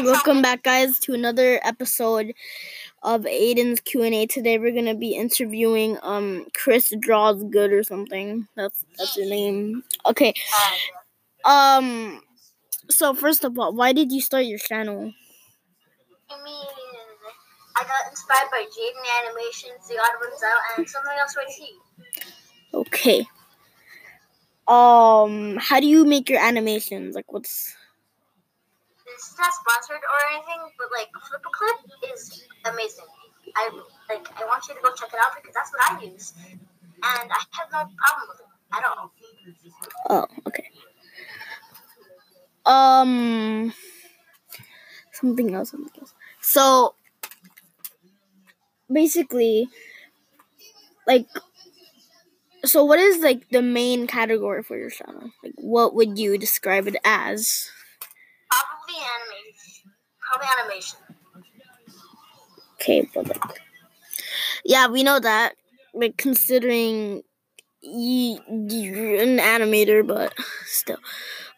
Welcome back, guys, to another episode of Aiden's Q and A. Today, we're gonna be interviewing um Chris Draws Good or something. That's that's your name. Okay. Um. So first of all, why did you start your channel? I mean, I got inspired by Jaiden Animations, The Odd Ones Out, and something else right here. Okay. Um. How do you make your animations? Like, what's Is not sponsored or anything, but like FlipaClip is amazing. I like. I want you to go check it out because that's what I use, and I have no problem with it at all. Oh, okay. Um, something else. Something else. So, basically, like, so what is like the main category for your channel? Like, what would you describe it as? Probably animation. Probably animation. Okay, but like, yeah, we know that. Like, considering you, you're an animator, but still,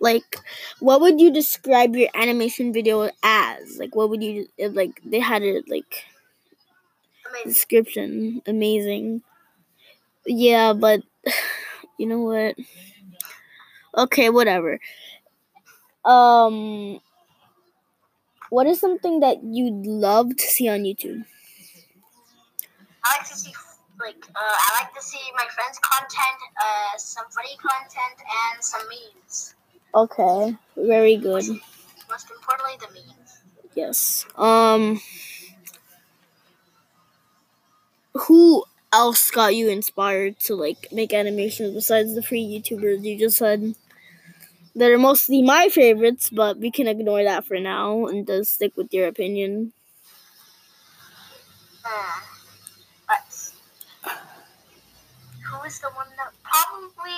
like, what would you describe your animation video as? Like, what would you like? They had it like Amazing. description, amazing. Yeah, but you know what? Okay, whatever. Um, what is something that you'd love to see on YouTube? I like to see like uh, I like to see my friends' content, uh, some funny content, and some memes. Okay, very good. Most importantly, the memes. Yes. Um who else got you inspired to like make animations besides the free YouTubers you just said? That are mostly my favorites, but we can ignore that for now and just stick with your opinion. Hmm. But who is the one that probably?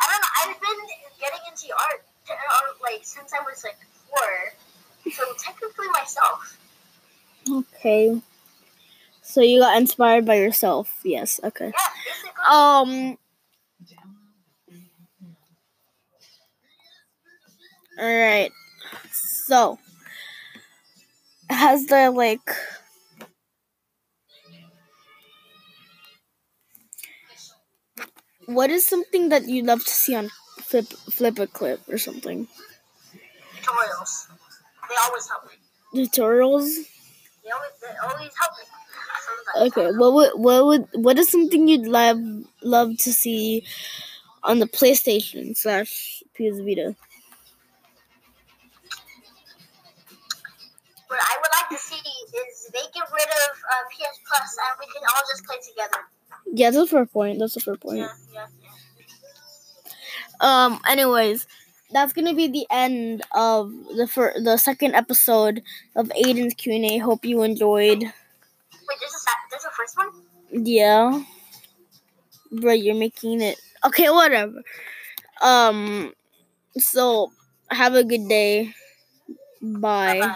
I don't know. I've been getting into art uh, like since I was like four, so technically myself. Okay. So you got inspired by yourself. Yes, okay. Yeah, basically. Um All right. So has the like what is something that you'd love to see on flip FlipaClip or something? tutorials. They always help me. Tutorials? They always, they always help me. Sometimes. Okay. What would what would what is something you'd love love to see on the PlayStation slash PS Vita? They get rid of uh, PS Plus and we can all just play together. Yeah, that's a fair point. That's a fair point. Yeah, yeah, yeah. Um. Anyways, that's gonna be the end of the fir- the second episode of Aiden's Q and A. Hope you enjoyed. Wait, there's a there's a first one. Yeah, bro, you're making it okay. Whatever. Um. So have a good day. Bye. Bye-bye.